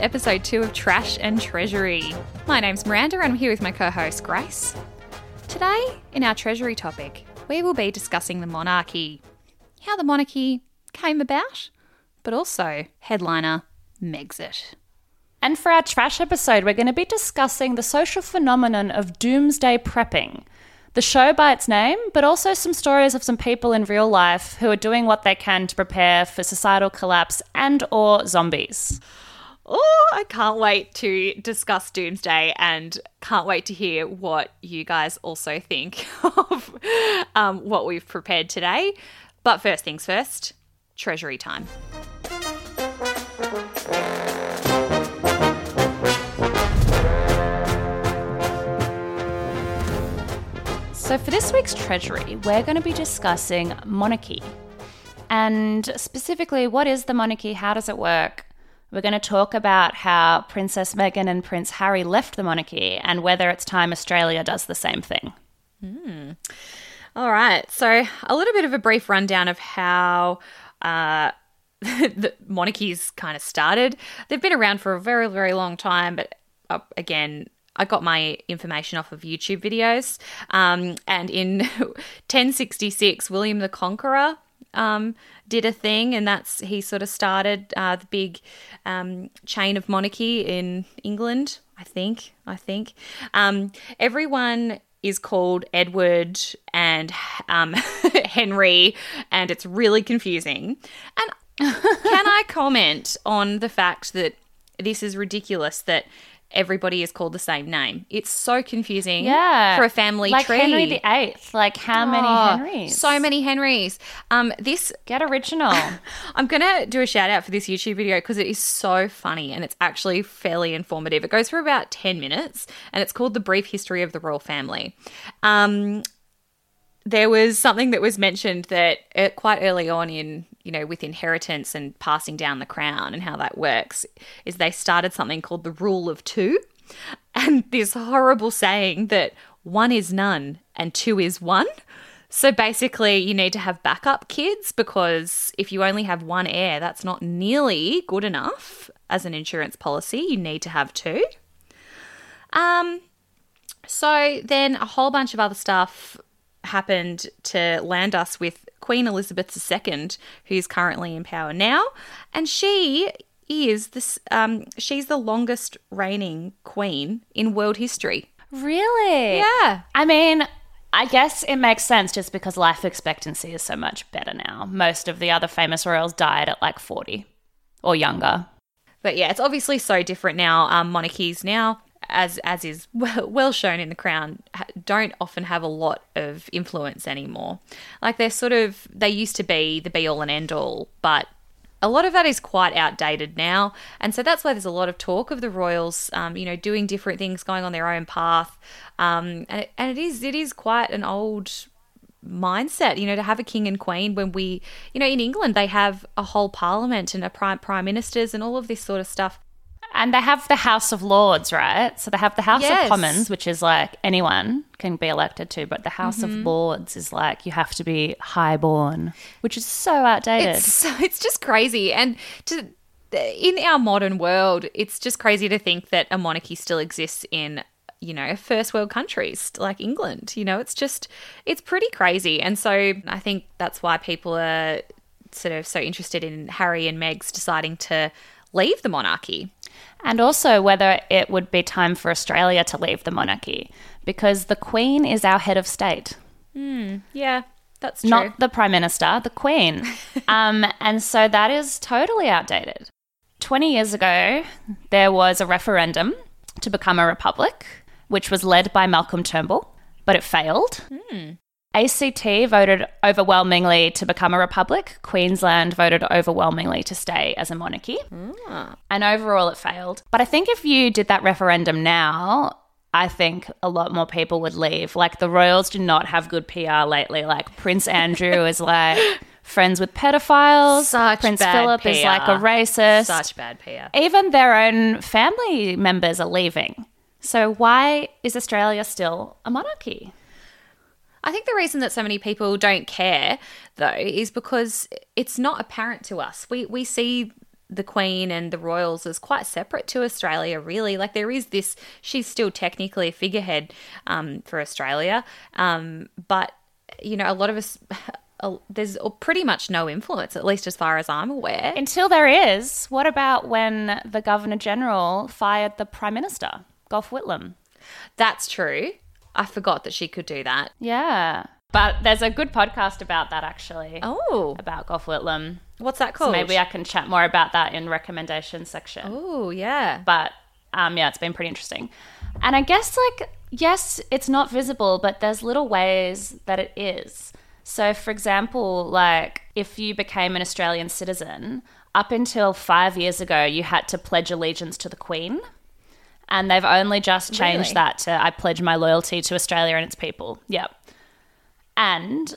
to episode two of Trash and Treasury. My name's Miranda and I'm here with my co host Grace. Today, in our Treasury topic, we will be discussing the monarchy, how the monarchy came about, but also headliner Megxit. And for our trash episode, we're going to be discussing the social phenomenon of doomsday prepping. The show by its name, but also some stories of some people in real life who are doing what they can to prepare for societal collapse and or zombies. Oh, I can't wait to discuss Doomsday and can't wait to hear what you guys also think of um, what we've prepared today. But first things first, Treasury time. So, for this week's Treasury, we're going to be discussing monarchy. And specifically, what is the monarchy? How does it work? We're going to talk about how Princess Meghan and Prince Harry left the monarchy and whether it's time Australia does the same thing. Mm. All right. So, a little bit of a brief rundown of how uh, the monarchies kind of started. They've been around for a very, very long time, but uh, again, I got my information off of YouTube videos. Um, and in 1066, William the Conqueror um, did a thing, and that's he sort of started uh, the big um, chain of monarchy in England. I think. I think um, everyone is called Edward and um, Henry, and it's really confusing. And can I comment on the fact that this is ridiculous that everybody is called the same name. It's so confusing Yeah. for a family like tree. Henry the Eighth. Like how many Oh, Henrys? So many Henrys. Um, this Get original. I'm gonna do a shout out for this YouTube video because it is so funny and it's actually fairly informative. It goes for about 10 minutes and it's called The Brief History of the Royal Family. Um, there was something that was mentioned that uh, quite early on in you know with inheritance and passing down the crown and how that works is they started something called the rule of two. And this horrible saying that one is none and two is one. So basically you need to have backup kids because if you only have one heir that's not nearly good enough as an insurance policy. You need to have two. Um so then a whole bunch of other stuff happened to land us with Queen Elizabeth II, who's currently in power now, and she is this. Um, she's the longest reigning queen in world history. really? Yeah. I mean, I guess it makes sense just because life expectancy is so much better now. Most of the other famous royals died at like 40 or younger. But yeah, it's obviously so different now. Um, monarchies now, as as is well, shown in the Crown, don't often have a lot of influence anymore. Like they're sort of they used to be the be all and end all, but a lot of that is quite outdated now, and so that's why there's a lot of talk of the royals, um, you know, doing different things, going on their own path, um, and it, and it is it is quite an old mindset, you know, to have a king and queen when we, you know, in England they have a whole parliament and a prime prime ministers and all of this sort of stuff. And they have the House of Lords, right? So they have the House Yes. of Commons, which is like anyone can be elected to, but the House of mm-hmm. Lords is like you have to be highborn, which is so outdated. It's so, it's just crazy, and to in our modern world, it's just crazy to think that a monarchy still exists in you know first world countries like England. You know, it's just it's pretty crazy, and so I think that's why people are sort of so interested in Harry and Meg's deciding to leave the monarchy. And also whether it would be time for Australia to leave the monarchy, because the Queen is our head of state. Mm, Yeah, that's true. not the prime minister, the queen. um, and so that is totally outdated. 20 years ago, there was a referendum to become a republic, which was led by Malcolm Turnbull, but it failed. ACT voted overwhelmingly to become a republic. Queensland voted overwhelmingly to stay as a monarchy. Ah. And overall, it failed. But I think if you did that referendum now, I think a lot more people would leave. Like the royals do not have good PR lately. Like Prince Andrew is like friends with pedophiles. Such Prince Philip is like a racist. Such bad PR. Even their own family members are leaving. So why is Australia still a monarchy? I think the reason that so many people don't care, though, is because it's not apparent to us. We we see the Queen and the royals as quite separate to Australia, really. Like there is this, she's still technically a figurehead um, for Australia, um, but you know, a lot of us. There's pretty much no influence, at least as far as I'm aware. Until there is, what about when the Governor General fired the Prime Minister, Gough Whitlam? That's true. I forgot that she could do that. Yeah. But there's a good podcast about that actually. Oh. About Gough Whitlam. What's that called? So maybe I can chat more about that in recommendation section. Oh, yeah. But um, yeah, it's been pretty interesting. And I guess like yes, it's not visible, but there's little ways that it is. So for example, like if you became an Australian citizen, up until 5 years ago you had to pledge allegiance to the Queen. And they've only just changed Really? that to I pledge my loyalty to Australia and its people. Yep. And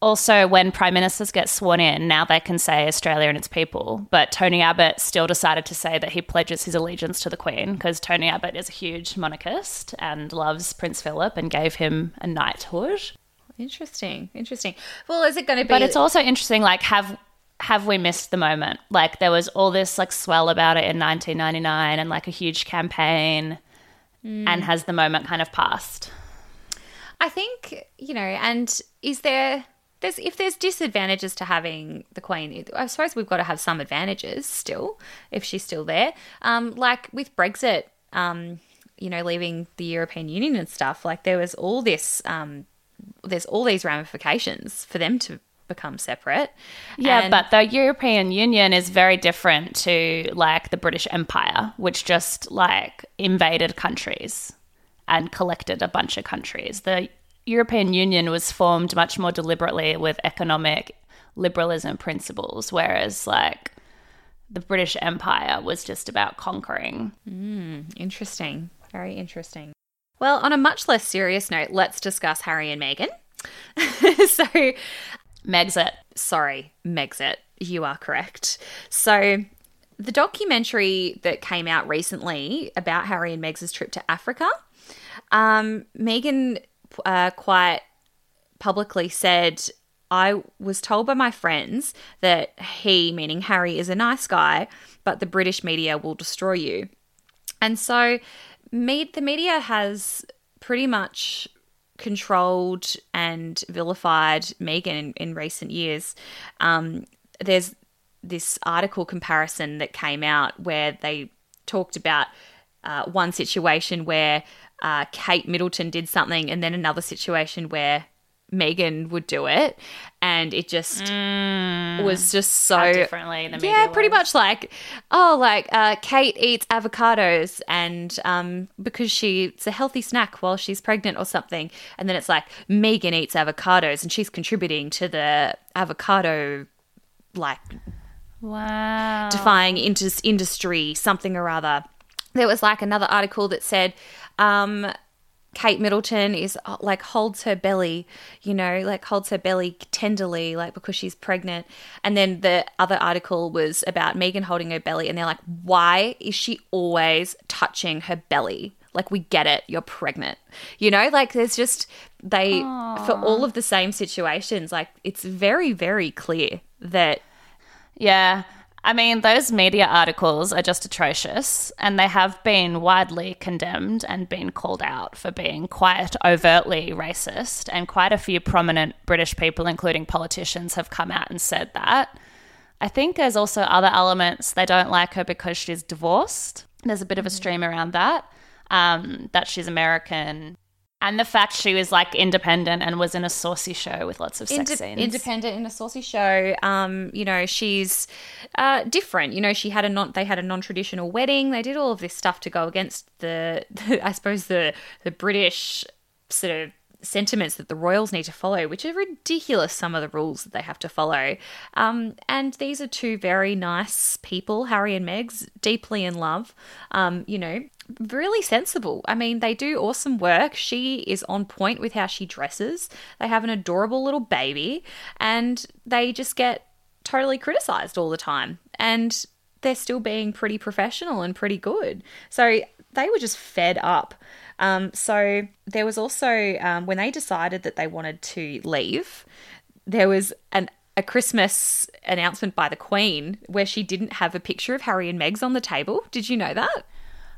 also, when prime ministers get sworn in, now they can say Australia and its people. But Tony Abbott still decided to say that he pledges his allegiance to the Queen because Tony Abbott is a huge monarchist and loves Prince Philip and gave him a knighthood. Interesting. Interesting. Well, is it going to be? But it's also interesting, like, have have we missed the moment? Like, there was all this like swell about it in 1999 and like a huge campaign, and has the moment kind of passed? I think you know. And is there? There's if there's disadvantages to having the Queen, I suppose we've got to have some advantages still if she's still there. Um, like with Brexit, um, you know, leaving the European Union and stuff. Like there was all this. Um, there's all these ramifications for them to become separate. Yeah, And- but the European Union is very different to like the British Empire, which just like invaded countries and collected a bunch of countries. The European Union was formed much more deliberately with economic liberalism principles, whereas like the British Empire was just about conquering. Mm, interesting. Very interesting. Well, on a much less serious note, let's discuss Harry and Meghan. so, Megxit. sorry, Megxit, you are correct. So, the documentary that came out recently about Harry and Meg's trip to Africa, um, Meghan uh, quite publicly said, I was told by my friends that he, meaning Harry, is a nice guy, but the British media will destroy you. And so me, the media has pretty much controlled and vilified Meghan in, in recent years. Um, there's this article comparison that came out where they talked about uh, one situation where uh, Kate Middleton did something, and then another situation where Meghan would do it, and it just was just so differently yeah, pretty was. much like, oh, like uh, Kate eats avocados and um, because she it's a healthy snack while she's pregnant or something, and then it's like Meghan eats avocados and she's contributing to the avocado like Wow. defying indus- industry something or other. There was like another article that said. Um, Kate Middleton is uh, like holds her belly, you know, like holds her belly tenderly, like because she's pregnant. And then the other article was about Meghan holding her belly, and they're like, why is she always touching her belly? Like, we get it, you're pregnant. You know, like there's just, they, for all of the same situations, like it's very, very clear that Yeah. I mean, those media articles are just atrocious, and they have been widely condemned and been called out for being quite overtly racist. And quite a few prominent British people, including politicians, have come out and said that. I think there's also other elements. They don't like her because she's divorced. There's a bit of a stream around that, um, that she's American. And the fact she was like independent and was in a saucy show with lots of sex Inde- scenes. independent in a saucy show. Um, you know, she's uh, different. You know, she had a non they had a non traditional wedding. They did all of this stuff to go against the, the I suppose the the British sort of sentiments that the royals need to follow, which are ridiculous. Some of the rules that they have to follow. Um, and these are two very nice people, Harry and Megs, deeply in love. Um, you know, really sensible. I mean, they do awesome work. She is on point with how she dresses. They have an adorable little baby, and they just get totally criticized all the time. And they're still being pretty professional and pretty good. So they were just fed up. Um, so there was also, um, when they decided that they wanted to leave, there was an a Christmas announcement by the Queen where she didn't have a picture of Harry and Meg's on the table. Did you know that?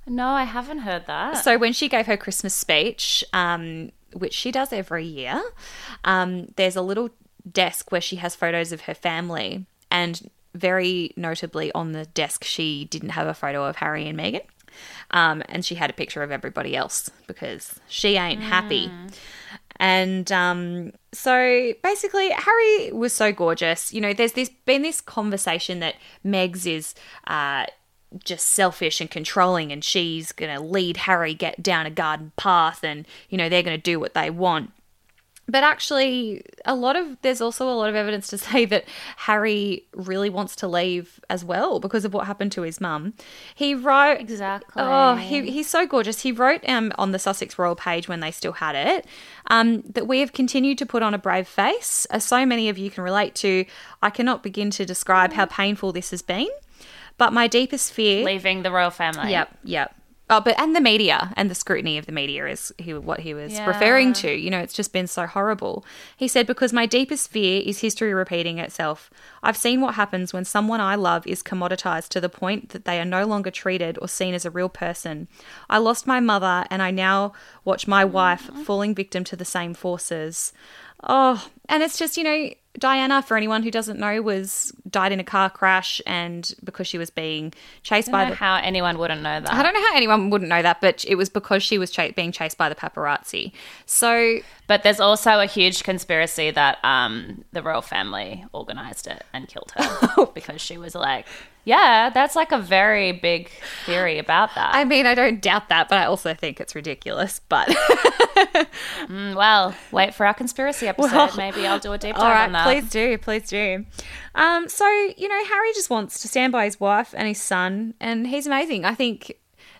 No, I haven't heard that. So when she gave her Christmas speech, um, which she does every year, um, there's a little desk where she has photos of her family, and very notably on the desk she didn't have a photo of Harry and Meghan. Um, and she had a picture of everybody else because she ain't happy. And um, so basically, Harry was so gorgeous. You know, there's this been this conversation that Megs is uh, just selfish and controlling, and she's gonna lead Harry get down a garden path, and you know they're gonna do what they want. But actually, a lot of there's also a lot of evidence to say that Harry really wants to leave as well because of what happened to his mum. He wrote Exactly. Oh, he, he's so gorgeous. He wrote um, on the Sussex Royal page when they still had it um, that we have continued to put on a brave face, as so many of you can relate to. I cannot begin to describe how painful this has been, but my deepest fear. Leaving the royal family. Yep, yep. Oh, but and the media and the scrutiny of the media is he, what he was Yeah. referring to. You know, it's just been so horrible. He said, Because my deepest fear is history repeating itself. I've seen what happens when someone I love is commoditized to the point that they are no longer treated or seen as a real person. I lost my mother, and I now watch my wife falling victim to the same forces. Oh, and it's just, you know, Diana, for anyone who doesn't know, was died in a car crash and because she was being chased I by don't know the how anyone wouldn't know that. I don't know how anyone wouldn't know that, but it was because she was ch- being chased by the paparazzi. So, But there's also a huge conspiracy that um, the royal family organized it and killed her because she was like, yeah, that's like a very big theory about that. I mean, I don't doubt that, but I also think it's ridiculous. But Mm, well, wait for our conspiracy episode. Well, Maybe I'll do a deep dive right, on that. Please do, please do. Um, so you know, Harry just wants to stand by his wife and his son, and he's amazing. I think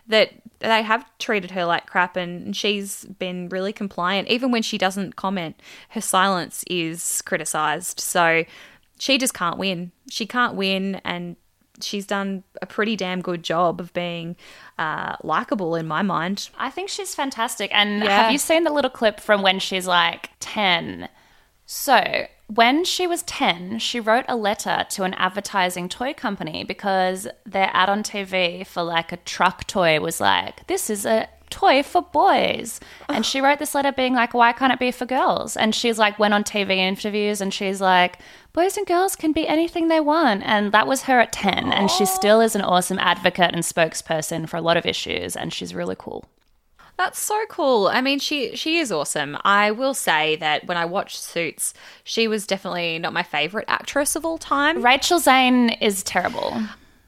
that they have treated her like crap, and she's been really compliant. Even when she doesn't comment, her silence is criticized. So she just can't win. She can't win, and she's done a pretty damn good job of being uh, likable in my mind. I think she's fantastic. And Yeah. have you seen the little clip from when she's like 10? So, when she was 10, she wrote a letter to an advertising toy company because their ad on TV for like a truck toy was like, this is a toy for boys. And she wrote this letter being like, why can't it be for girls? And she's like, went on TV interviews and she's like, boys and girls can be anything they want. And that was her at 10. And she still is an awesome advocate and spokesperson for a lot of issues. And she's really cool. That's so cool. I mean, she she is awesome. I will say that when I watched Suits, she was definitely not my favorite actress of all time. Rachel Zane is terrible.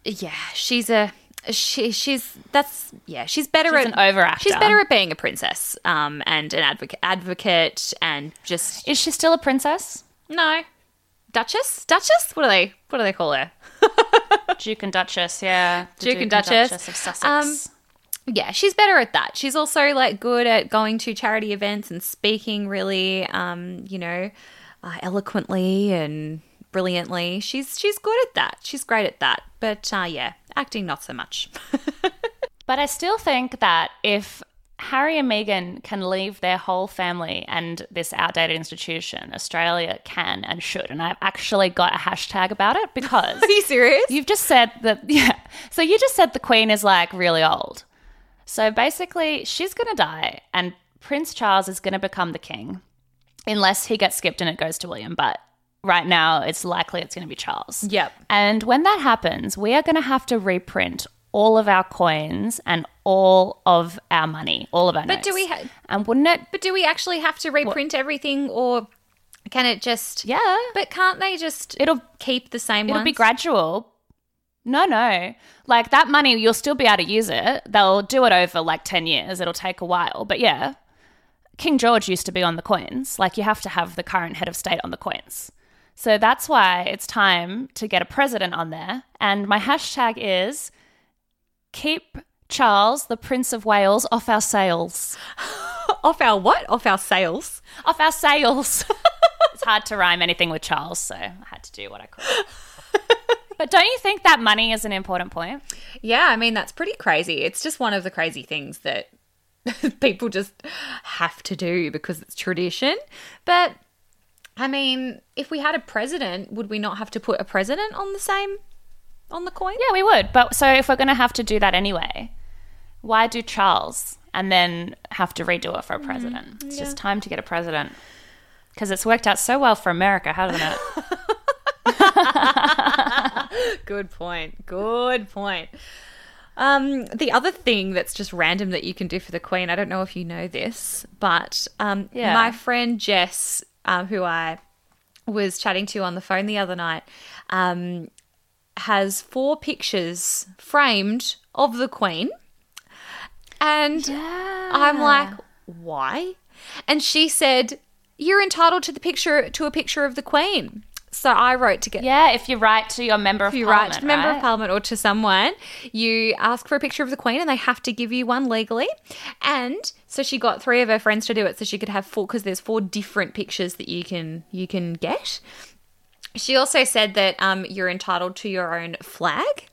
Yeah, she's a she she's that's yeah, she's better She's at an over-actor. She's better at being a princess um and an advocate advocate and just Is she still a princess? no. Duchess? Duchess? What do they what do they call her? Duke and Duchess, yeah. The Duke and Duchess. of Sussex. Um, Yeah, she's better at that. She's also like good at going to charity events and speaking really, um, you know, uh, eloquently and brilliantly. She's she's good at that. She's great at that. But uh, yeah, acting not so much. but I still think that if Harry and Meghan can leave their whole family and this outdated institution, Australia can and should. And I've actually got a hashtag about it because Are you serious? You've just said that, yeah. So you just said the Queen is like really old. So basically, she's going to die, and Prince Charles is going to become the king, unless he gets skipped and it goes to William. But right now, it's likely it's going to be Charles. Yep. And when that happens, we are going to have to reprint all of our coins and all of our money, all of our But do we ha- and wouldn't it? But do we actually have to reprint everything, or can it just? Yeah. But can't they just? It'll keep the same It'll ones. be gradual. No, no. Like that money, you'll still be able to use it. They'll do it over like 10 years. It'll take a while. But yeah, King George used to be on the coins. Like you have to have the current head of state on the coins. So that's why it's time to get a president on there. And my hashtag is keep Charles, the Prince of Wales, off our sails. off our what? Off our sales. Off our sails. it's hard to rhyme anything with Charles, so I had to do what I could. but don't you think that money is an important point? Yeah, I mean that's pretty crazy. It's just one of the crazy things that people just have to do because it's tradition. But I mean, if we had a president, would we not have to put a president on the same on the coin? Yeah, we would. But so if we're going to have to do that anyway, why do Charles and then have to redo it for a mm, president? It's just time to get a president. Because it's worked out so well for America, hasn't it? Good point. Good point. Um, the other thing that's just random that you can do for the Queen, I don't know if you know this, but um, Yeah. my friend Jess, um, who I was chatting to on the phone the other night, um, has four pictures framed of the Queen. And I'm like, why? And she said, you're entitled to the picture to a picture of the Queen. So I wrote to get yeah, if you write to your member of if you parliament, write to member right? of parliament or to someone, you ask for a picture of the queen and they have to give you one legally. And so she got three of her friends to do it so she could have four because there's four different pictures that you can you can get. She also said that um, you're entitled to your own flag,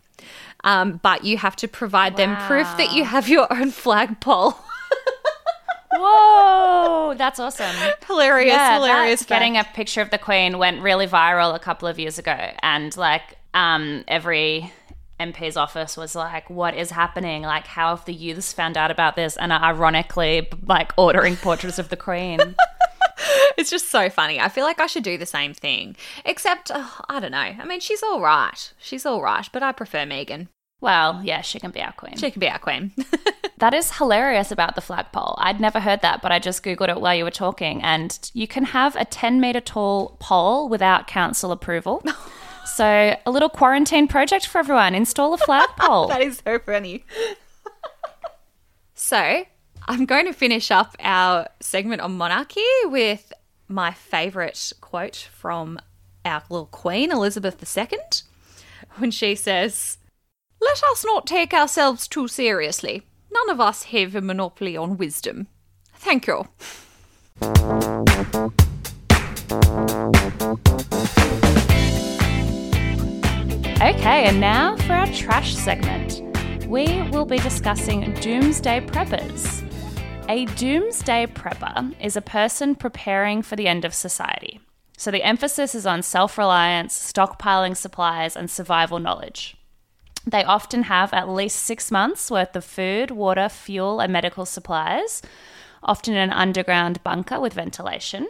um, but you have to provide them proof that you have your own flagpole. Whoa, that's awesome. hilarious, yeah, hilarious. getting a picture of the Queen went really viral a couple of years ago, and like um, every MP's office was like, "What is happening? Like, how have the youths found out about this?" And ironically, like ordering portraits of the Queen. It's just so funny. I feel like I should do the same thing. Except, oh, I don't know. I mean, she's all right. She's all right, but I prefer Meghan. well, yeah, she can be our queen. She can be our queen. That is hilarious about the flagpole. I'd never heard that, but I just Googled it while you were talking. And you can have a 10 meter tall pole without council approval. so, a little quarantine project for everyone install a flagpole. that is so funny. so, I'm going to finish up our segment on monarchy with my favourite quote from our little queen, Elizabeth II, when she says, Let us not take ourselves too seriously. None of us have a monopoly on wisdom. Thank you. Okay, and now for our trash segment. We will be discussing doomsday preppers. A doomsday prepper is a person preparing for the end of society. So the emphasis is on self reliance, stockpiling supplies, and survival knowledge. They often have at least six months worth of food, water, fuel, and medical supplies, often in an underground bunker with ventilation.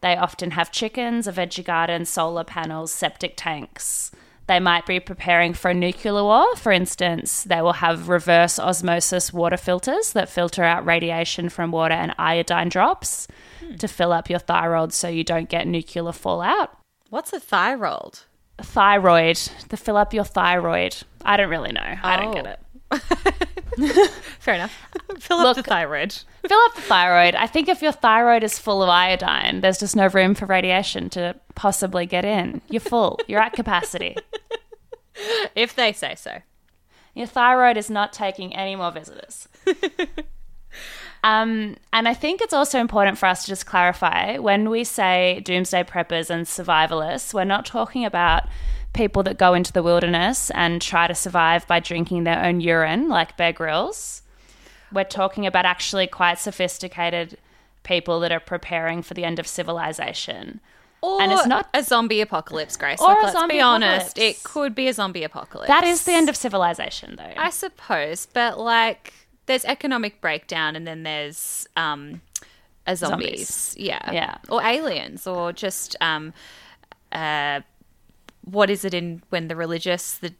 They often have chickens, a veggie garden, solar panels, septic tanks. They might be preparing for a nuclear war. For instance, they will have reverse osmosis water filters that filter out radiation from water and iodine drops hmm. to fill up your thyroid so you don't get nuclear fallout. What's a thyroid? Thyroid, to fill up your thyroid. I don't really know. I don't get Oh. it. Fair enough. Fill up Look- the thyroid. Fill up the thyroid. I think if your thyroid is full of iodine, there's just no room for radiation to possibly get in. You're full. You're at capacity. If they say so. Your thyroid is not taking any more visitors. Um, and I think it's also important for us to just clarify when we say doomsday preppers and survivalists, we're not talking about people that go into the wilderness and try to survive by drinking their own urine, like Bear Grylls. We're talking about actually quite sophisticated people that are preparing for the end of civilization. Or And it's not- a zombie apocalypse, Grace. Or Like, a let's zombie be honest, apocalypse. it could be a zombie apocalypse. That is the end of civilization, though. I suppose, but like, there's economic breakdown, and then there's um, a zombies. Zombies. Yeah, Yeah. or aliens, or just um, uh, what is it in when the religious the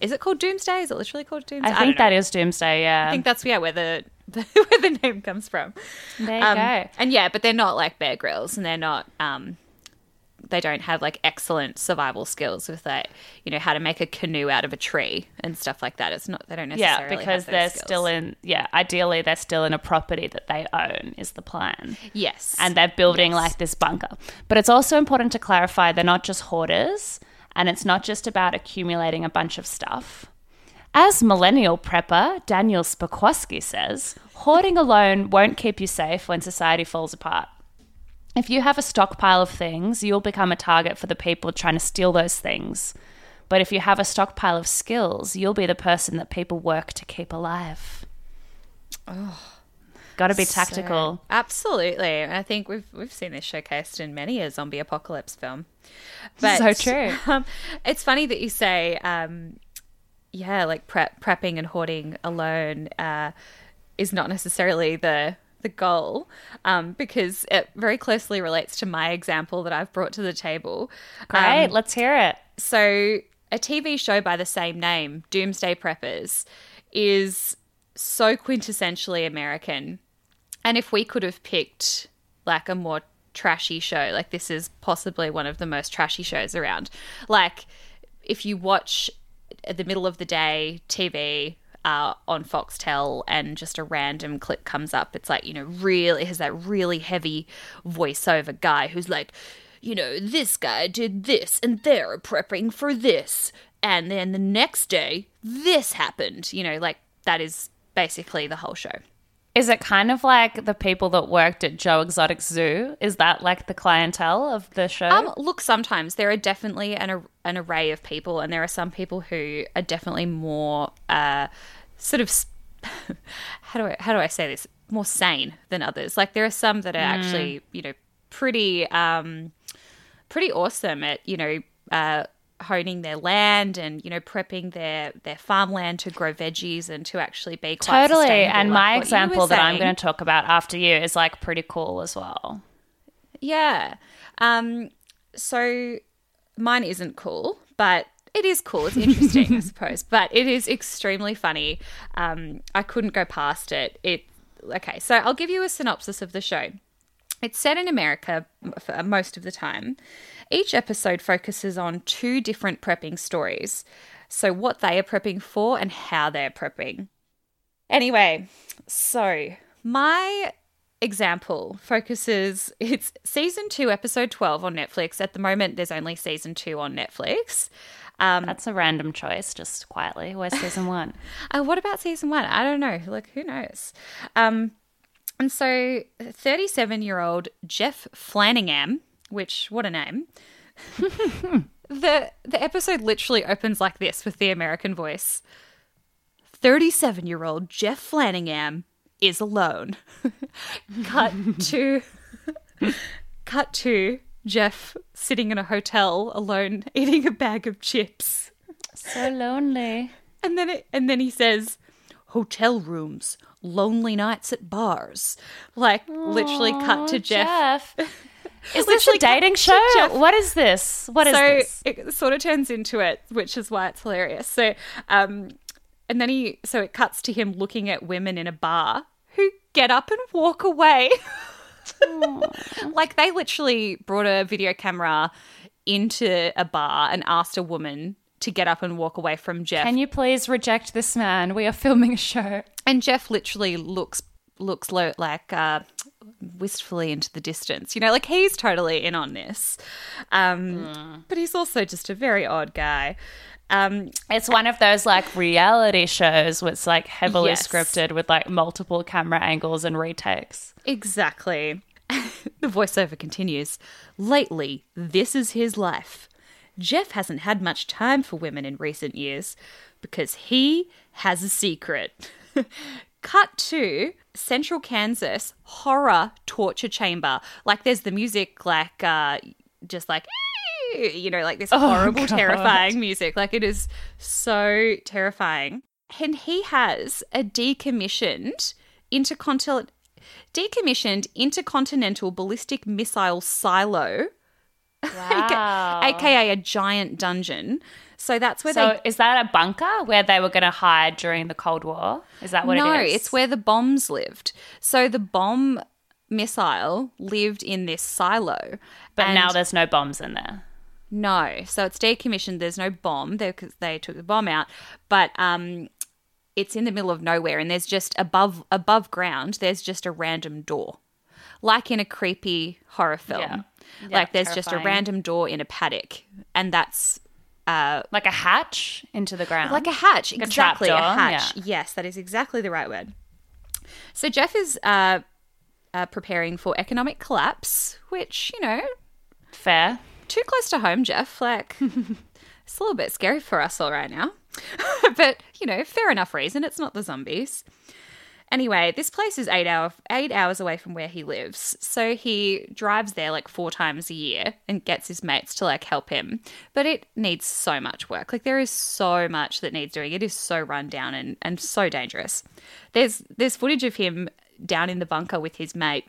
is it called doomsday? Is it literally called doomsday? I think that is doomsday, yeah. I think that's yeah where the, the where the name comes from. there you Um, go. And yeah, but they're not like Bear Grylls, and they're not. Um, they don't have like excellent survival skills with like you know how to make a canoe out of a tree and stuff like that. It's not. They don't necessarily. Yeah, because they're skills. still in. Yeah, ideally they're still in a property that they own is the plan, Yes, and they're building Yes. like this bunker. But it's also important to clarify they're not just hoarders, and it's not just about accumulating a bunch of stuff. As millennial prepper Daniel Spakowski says, hoarding alone won't keep you safe when society falls apart. If you have a stockpile of things, you'll become a target for the people trying to steal those things. But if you have a stockpile of skills, you'll be the person that people work to keep alive. Oh, got to be tactical. So, absolutely. I think we've we've seen this showcased in many a zombie apocalypse film. But so true. Um, it's funny that you say, um, yeah, like prep, prepping and hoarding alone uh, is not necessarily the the goal um, because it very closely relates to my example that I've brought to the table. Great, um, let's hear it. So, a TV show by the same name, Doomsday Preppers, is so quintessentially American. And if we could have picked like a more trashy show, like this is possibly one of the most trashy shows around. Like if you watch at the middle of the day TV uh, on Foxtel and just a random clip comes up, it's like, you know, really, has that really heavy voiceover guy who's like, you know, this guy did this and they're prepping for this. And then the next day, this happened. You know, like that is basically the whole show. Is it kind of like the people that worked at Joe Exotic Zoo? Is that like the clientele of the show? Um, look, sometimes there are definitely an, an array of people, and there are some people who are definitely more uh, sort of how do I how do I say this more sane than others. Like there are some that are mm. actually you know pretty um, pretty awesome at you know uh, honing their land and you know prepping their their farmland to grow veggies and to actually be quite totally. And like my example that i'm going to talk about after you is like pretty cool as well. Yeah. Um so mine isn't cool but it is cool. It's interesting i suppose but it is extremely funny. Um i couldn't go past it. It okay so i'll give you a synopsis of the show. It's set in america for most of the time each episode focuses on two different prepping stories. So, what they are prepping for and how they're prepping. Anyway, so my example focuses it's season 2 episode 12 on Netflix. At the moment there's only season 2 on Netflix. Um, that's a random choice just quietly. Where's season 1 uh, what about season 1 I don't know. Like who knows? Um, and so 37 year old Jeff Flanagan which what a name. the the episode literally opens like this with the American voice. 37-year-old Jeff Flanagan is alone. cut to cut to Jeff sitting in a hotel alone eating a bag of chips. So lonely. And then it, and then he says, "Hotel rooms, lonely nights at bars." Like Aww, literally cut to Jeff. Jeff. Is this a dating show? Jeff. What is this? What is this? so this? it sort of turns into it, which is why it's hilarious. So, um, and then he, so it cuts to him looking at women in a bar who get up and walk away. like they literally brought a video camera into a bar and asked a woman to get up and walk away from Jeff. Can you please reject this man? We are filming a show. And Jeff literally looks looks lo- like uh, wistfully into the distance. You know, like he's totally in on this. Um, mm. But he's also just a very odd guy. Um, it's one of those like reality shows where it's like heavily yes. scripted with like multiple camera angles and retakes. Exactly. the voiceover continues. Lately, this is his life. Jeff hasn't had much time for women in recent years because he has a secret. Cut to Central Kansas horror torture chamber. Like there's the music, like uh, just like you know, like this oh, horrible, terrifying music. Like it is so terrifying. And he has a decommissioned intercontinental decommissioned intercontinental ballistic missile silo. Wow. aka a giant dungeon so that's where so they. is that a bunker where they were going to hide during the Cold War? Is that what no, it is? No, it's where the bombs lived. So the bomb missile lived in this silo. But now there's no bombs in there. No, so it's decommissioned. There's no bomb there because they took the bomb out. But um, it's in the middle of nowhere, and there's just above above ground. There's just a random door, like in a creepy horror film. Yeah. Yeah, like there's terrifying. just a random door in a paddock, and that's uh, like a hatch into the ground, like a hatch, like exactly a, a hatch. Yeah. Yes, that is exactly the right word. So Jeff is uh, uh, preparing for economic collapse, which you know, fair. Too close to home, Jeff. Like it's a little bit scary for us all right now, but you know, fair enough reason. It's not the zombies. Anyway, this place is eight hour eight hours away from where he lives, so he drives there like four times a year and gets his mates to like help him. But it needs so much work. Like there is so much that needs doing. It is so run down and and so dangerous. There's there's footage of him down in the bunker with his mate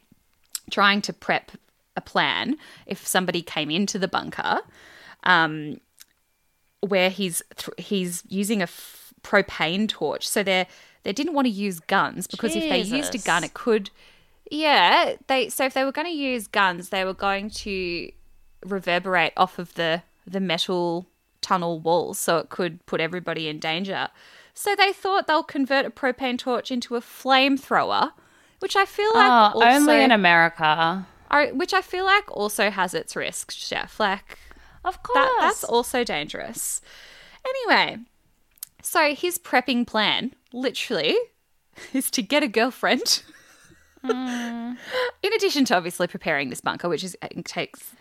trying to prep a plan if somebody came into the bunker. Um, where he's th- he's using a f- propane torch. So they they didn't want to use guns because if they used a gun, it could. Yeah, they so if they were going to use guns, they were going to reverberate off of the the metal tunnel walls, so it could put everybody in danger. So they thought they'll convert a propane torch into a flamethrower, which I feel like Oh, also, only in America. are- which I feel like also has its risks, Jeff. Like Of course. that, that's also dangerous. Anyway, so his prepping plan, literally, is to get a girlfriend. Hmm. In addition to obviously preparing this bunker, which is it takes.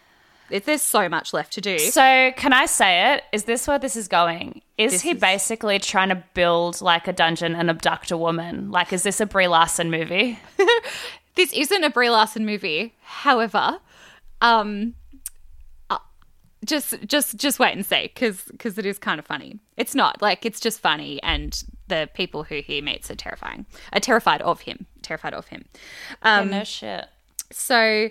It, there's so much left to do. So, can I say it? Is this where this is going? Is This he is- basically trying to build like a dungeon and abduct a woman? Like, is this a Brie Larson movie? this isn't a Brie Larson movie. However, um, just just just wait and see because because it is kind of funny. It's not like it's just funny, and the people who he meets are terrifying. Are terrified of him. Terrified of him. Um, no shit. So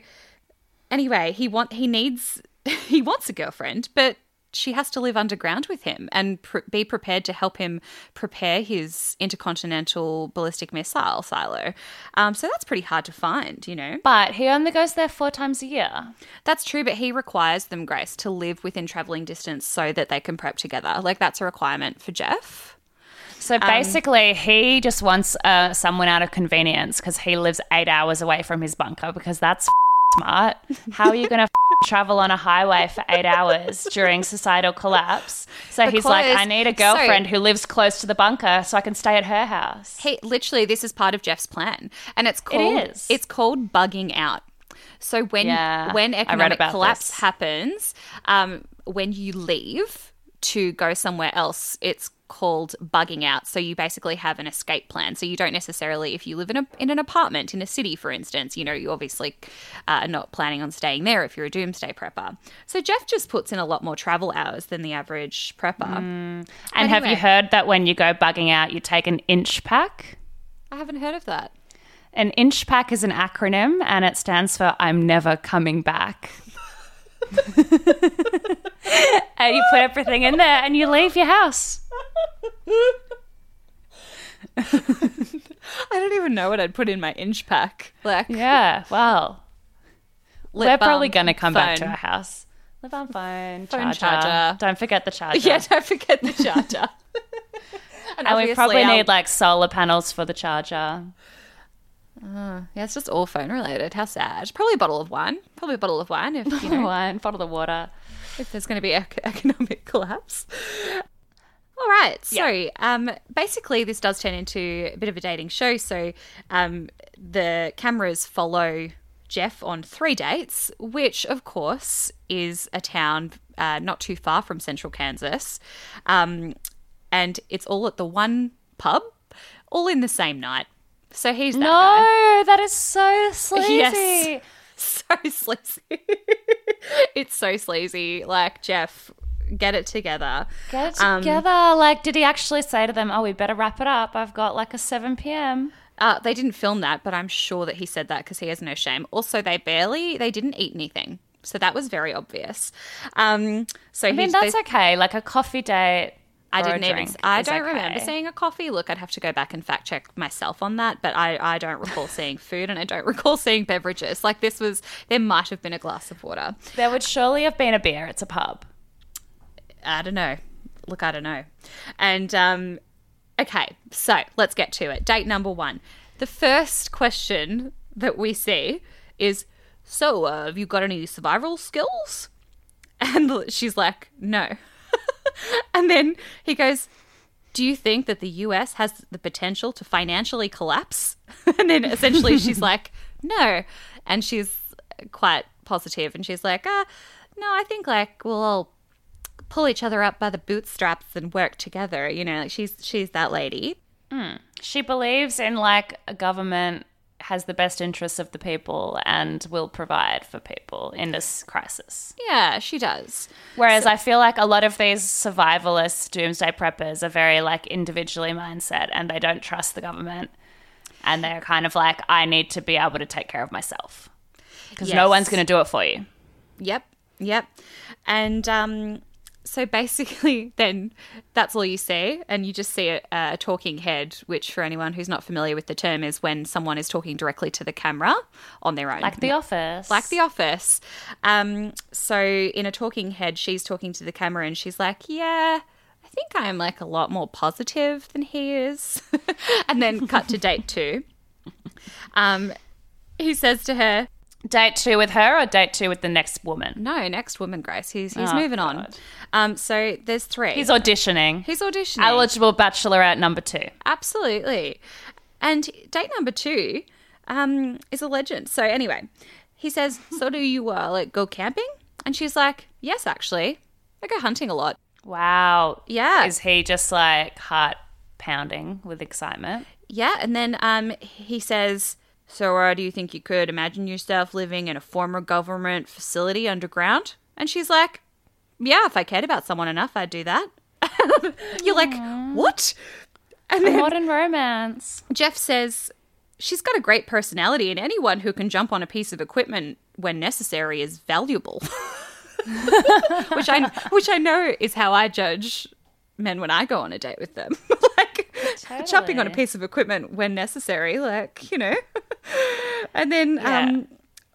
anyway, he want he needs he wants a girlfriend, but she has to live underground with him and pr- be prepared to help him prepare his intercontinental ballistic missile silo. Um, so that's pretty hard to find, you know. But he only goes there four times a year. That's true, but he requires them, Grace, to live within traveling distance so that they can prep together. Like that's a requirement for Jeff. So basically, he just wants uh, someone out of convenience because he lives eight hours away from his bunker because that's smart. How are you going to travel on a highway for eight hours during societal collapse? So he's like, I need a girlfriend who lives close to the bunker so I can stay at her house. He literally this is part of Jeff's plan, and it's called is. it's called bugging out. So when Yeah, when economic collapse this. happens, um, when you leave to go somewhere else, it's called bugging out. So you basically have an escape plan. So you don't necessarily, if you live in a in an apartment in a city, for instance, you know, you obviously uh, are not planning on staying there if you're a doomsday prepper. So Jeff just puts in a lot more travel hours than the average prepper. and have you heard that when you go bugging out, you take an inch pack? I haven't heard of that. An inch pack is an acronym and it stands for I'm never coming back. and you put everything in there and you leave your house. I don't even know what I'd put in my inch pack. Like Yeah, well, lip we're probably going to come back to phone. our house. Live on phone, Phone charger. charger. Don't forget the charger. Yeah, don't forget the charger. and we obviously probably our- need like solar panels for the charger. Yeah, it's just all phone related. How sad. Probably a bottle of wine. Probably a bottle of wine if you know Wine, bottle of water. if there's going to be ec- economic collapse. All right. So, um, basically, this does turn into a bit of a dating show. So, um, the cameras follow Jeff on three dates, which, of course, is a town uh, not too far from central Kansas. Um, and it's all at the one pub, all in the same night. So, he's that guy. No, that is so sleazy. Yes. So sleazy. it's so sleazy. Like, Jeff, get it together. Get it Um, together. like, did he actually say to them, "Oh, we better wrap it up. I've got like a seven p.m." Uh, they didn't film that, but I'm sure that he said that because he has no shame. Also, they barely, they didn't eat anything. So that was very obvious. Um, so I mean, that's okay. Like a coffee date. I didn't even. I don't okay. remember seeing a coffee. Look, I'd have to go back and fact check myself on that, but I, I don't recall seeing food and I don't recall seeing beverages. Like this was, there might have been a glass of water. There would surely have been a beer. It's a pub. I don't know. Look, I don't know. And um, okay, so let's get to it. Date number one. The first question that we see is, "So, uh, have you got any survival skills?" And she's like, "No." and then he goes, "Do you think that the U.S. has the potential to financially collapse?" and then essentially she's like, "No," and she's quite positive, and she's like, "Ah, no, I think like we'll all." pull each other up by the bootstraps and work together. You know, like she's she's that lady. She believes in like a government has the best interests of the people and will provide for people in this crisis. Yeah, she does. Whereas I feel like a lot of these survivalist doomsday preppers are very like individually mindset and they don't trust the government. And they're kind of like, I need to be able to take care of myself. Because no one's going to do it for you. Yep, yep. And um, so basically, then that's all you see, and you just see a, a talking head, which for anyone who's not familiar with the term is when someone is talking directly to the camera on their own. Like The Office. like the office. Um, so in a talking head, she's talking to the camera and she's like, "Yeah, I think I'm like a lot more positive than he is." and then cut to date two. Um, he says to her, Date two with her or date two with the next woman? "No, next woman, Grace. He's he's Oh, moving on." Um, so there's three. He's auditioning. He's auditioning. Eligible bachelorette number two. Absolutely. And date number two um, is a legend. So anyway, he says, "So do you uh, like go camping?" And she's like, "Yes, actually, I go hunting a lot." Wow. Yeah. Is he just like heart pounding with excitement? Yeah, and then um, he says, "So, uh, do you think you could imagine yourself living in a former government facility underground?" And she's like, "Yeah, if I cared about someone enough, I'd do that." You're like, "What?" And then Modern romance. Jeff says, "She's got a great personality, and anyone who can jump on a piece of equipment when necessary is valuable." which I which I know is how I judge men when I go on a date with them. like jumping on a piece of equipment when necessary, like, you know. and then Yeah. um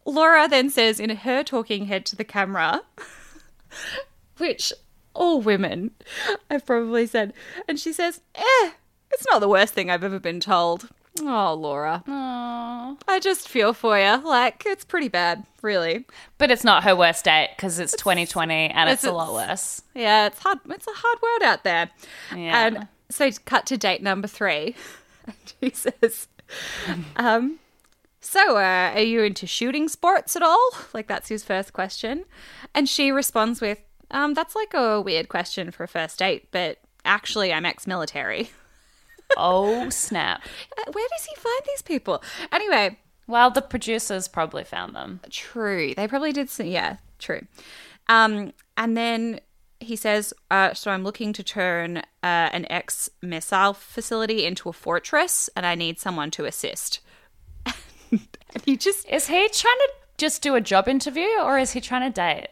Laura then says in her talking head to the camera, which all women have probably said, and she says, "Eh, it's not the worst thing I've ever been told." Oh, Laura. Aww. I just feel for you. Like, it's pretty bad, really. But it's not her worst date because it's 2020 and it's, it's- a lot worse. Yeah, it's hard. It's a hard world out there. Yeah. And so, cut to date number three. And he says, um, "So, uh, are you into shooting sports at all?" Like that's his first question, and she responds with, um, "That's like a weird question for a first date, but actually, I'm ex-military." Oh, snap. Uh, Where does he find these people? Anyway, Well, the producers probably found them. True. They probably did. Some, yeah, true. Um, and then he says, uh, "So I'm looking to turn uh, an ex missile facility into a fortress, and I need someone to assist." and he just Is he trying to just do a job interview or is he trying to date?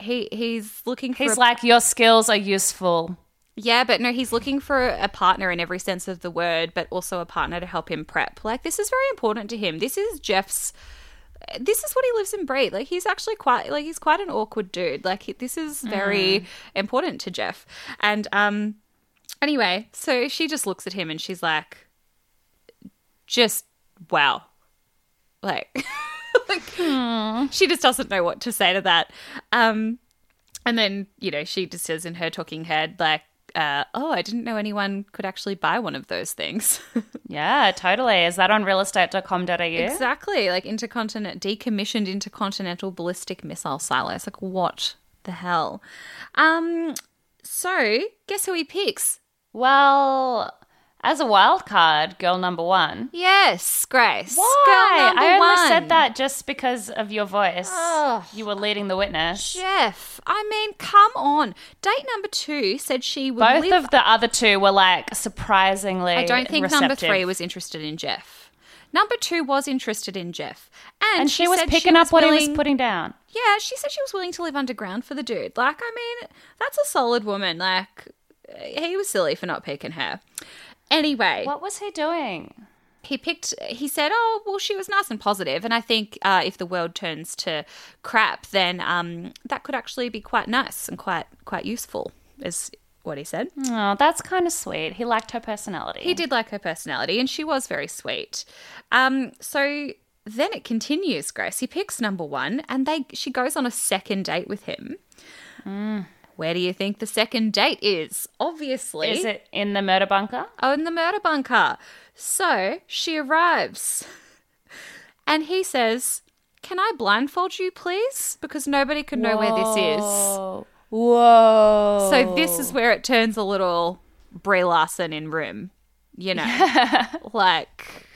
he he's looking for He's a- like, your skills are useful. yeah, but no, he's looking for a partner in every sense of the word, but also a partner to help him prep. Like this is very important to him. This is Jeff's. This is what he lives and breathes. Like he's actually quite like he's quite an awkward dude. Like he, this is very important to Jeff. And um, anyway, so she just looks at him and she's like, just wow, like, like she just doesn't know what to say to that. Um, and then, you know, she just says in her talking head, like, uh, oh, I didn't know anyone could actually buy one of those things. Yeah, totally. Is that on realestate.com.au? exactly. Like intercontinent, decommissioned intercontinental ballistic missile silos. Like, what the hell? Um, so guess who he picks? Well, as a wild card, girl number one. Yes, Grace. Why? Girl number I only one. said that just because of your voice. Oh. You were leading the witness. Jeff, I mean, come on. Date number two said she would Both live of the other two were like surprisingly. I don't think number three was interested in Jeff. Number two was interested in Jeff, and, And she, was said picking up what he was putting down. Yeah, she said she was willing to live underground for the dude. Like, I mean, that's a solid woman. Like, he was silly for not picking her. Anyway, What was he doing? he picked. He said, "Oh, well, she was nice and positive, and I think uh, if the world turns to crap, then um, that could actually be quite nice and quite quite useful." Is what he said. Oh, that's kind of sweet. He liked her personality. He did like her personality, and she was very sweet. Um, so then it continues. Grace he picks number one, and they she goes on a second date with him. Where do you think the second date is? Obviously, Is it in the murder bunker? oh, in the murder bunker. So she arrives, and he says, "Can I blindfold you, please? Because nobody could know where this is." Whoa. Whoa. So this is where it turns a little Brie Larson in room. you know, like